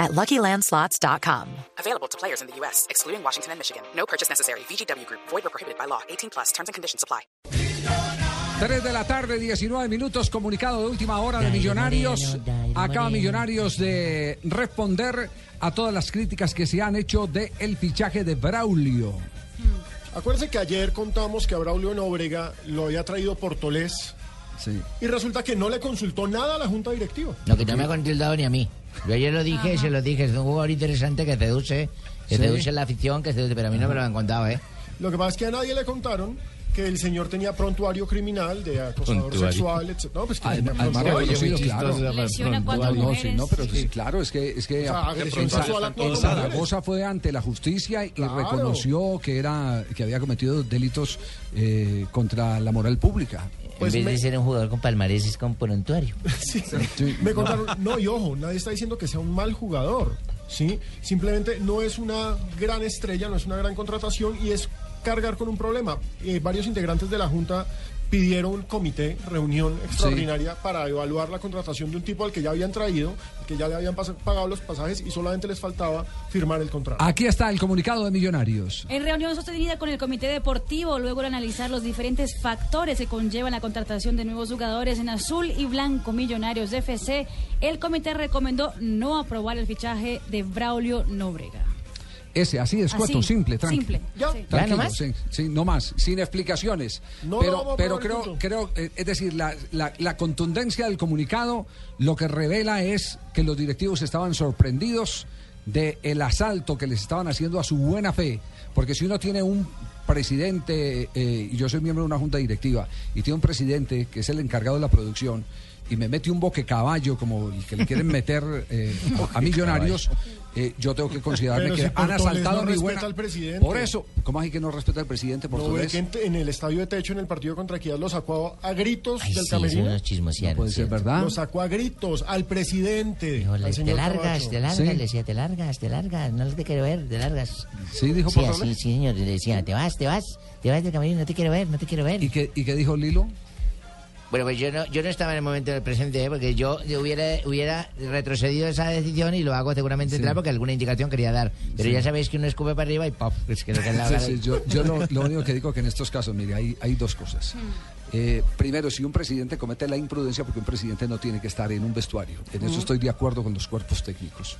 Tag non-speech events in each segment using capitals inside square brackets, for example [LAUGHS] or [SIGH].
at LuckyLandSlots.com. Available to players in the U.S., excluding Washington and Michigan. No purchase necessary. VGW Group. Void or prohibited by law. 18 plus. Terms and conditions apply. 3 de la tarde, 19 minutos, comunicado de última hora de Millonarios. Acaba. Millonarios de responder a todas las críticas que se han hecho de el fichaje de Braulio. Acuérdense que ayer contamos que a Braulio Nóbrega lo había traído Portolés Sí. y resulta que no le consultó nada a la junta directiva. Lo que no me ha consultado ni a mí. Yo ayer lo dije, se lo dije, es un jugador interesante que seduce, que Sí. seduce la afición, que seduce, pero a mí no me lo han contado, ¿eh? Lo que pasa es que a nadie le contaron que el señor tenía prontuario criminal de acosador sexual, etc. No, pues que reconocido, claro. Lesiona cuatro No, mujeres. sí, no, pero sí, claro, es que, es que O sea, en, a en mujeres. Zaragoza fue ante la justicia y Claro. reconoció que era que había cometido delitos eh, contra la moral pública. Pues en vez me- de ser un jugador con palmarés, es con prontuario. [LAUGHS] Sí. Sí. Me contaron, no, y ojo, nadie está diciendo que sea un mal jugador, ¿sí? Simplemente no es una gran estrella, no es una gran contratación y es cargar con un problema. Eh, varios integrantes de la Junta pidieron comité, reunión extraordinaria para evaluar la contratación de un tipo al que ya habían traído, que ya le habían pagado los pasajes y solamente les faltaba firmar el contrato. Aquí está el comunicado de Millonarios. En reunión sostenida con el Comité Deportivo, luego de analizar los diferentes factores que conllevan la contratación de nuevos jugadores en azul y blanco Millonarios de FC, el comité recomendó no aprobar el fichaje de Braulio Nóbrega. Ese, así es, cuento, Así, simple, tranquilo. simple, Ya. Tranquilo, nomás? sí, sí, no más, sin explicaciones. No lo pero vamos a pero creo, creo eh, es decir, la, la- la contundencia del comunicado lo que revela es que los directivos estaban sorprendidos del el asalto que les estaban haciendo a su buena fe. Porque si uno tiene un presidente, eh, y yo soy miembro de una junta directiva, y tiene un presidente que es el encargado de la producción, y me mete un boque caballo como el que le quieren [LAUGHS] meter eh, a, a millonarios, eh, yo tengo que considerarme Pero que si han asaltado no a mi buena. al presidente. Por eso, ¿cómo así que no respeta al presidente por No que en, en el estadio de techo en el partido contra Equidad lo sacó a gritos Ay, del sí, camerino. No puede ser verdad. Lo sacó a gritos al presidente. Dijo, al le- te señor largas, Camacho. te largas, Sí. le decía, te largas, te largas, no te quiero ver, te largas. Sí, dijo Sí, Portoles. así, sí, señor, le decía, te vas, te vas, te vas del camerino, no te quiero ver, no te quiero ver. ¿Y qué, ¿Y qué dijo Lilo? Bueno, pues yo no, yo no estaba en el momento del presente, ¿eh? porque yo hubiera, hubiera retrocedido esa decisión y lo hago seguramente entrar porque alguna indicación quería dar. Pero ya sabéis que uno escupe para arriba y ¡pop! Es que lo que [LAUGHS] es la Sí, sí, yo yo lo, lo único que [LAUGHS] digo que en estos casos, mire, hay, hay dos cosas. Eh, primero, si un presidente comete la imprudencia, porque un presidente no tiene que estar en un vestuario. En eso estoy de acuerdo con los cuerpos técnicos.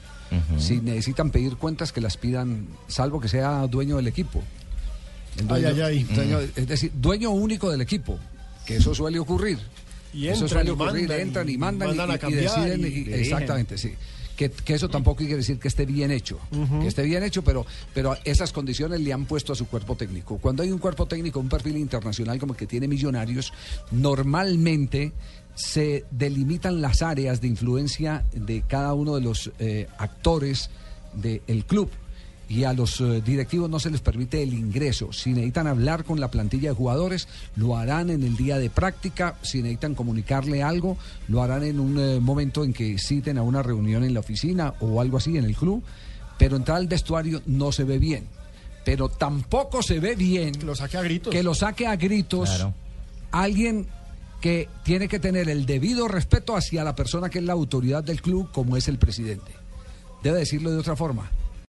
Si necesitan pedir cuentas, que las pidan, salvo que sea dueño del equipo. El Ay, dueño- ay, ay. dueño- Es decir, dueño único del equipo, que eso suele ocurrir. Y eso entran suele y ocurrir, mandan, entran y y mandan, y- mandan a y, y cambiar deciden. y y- exactamente, sí. Que, que eso tampoco quiere decir que esté bien hecho, que esté bien hecho, pero, pero esas condiciones le han puesto a su cuerpo técnico. Cuando hay un cuerpo técnico, un perfil internacional como el que tiene Millonarios, normalmente se delimitan las áreas de influencia de cada uno de los eh, actores del club y a los eh, directivos no se les permite el ingreso. Si necesitan hablar con la plantilla de jugadores, lo harán en el día de práctica. Si necesitan comunicarle algo, lo harán en un eh, momento en que citen a una reunión en la oficina o algo así en el club. Pero entrar al vestuario no se ve bien. Pero tampoco se ve bien Que lo saque a gritos. que lo saque a gritos Claro. alguien que tiene que tener el debido respeto hacia la persona que es la autoridad del club, como es el presidente. Debe decirlo de otra forma.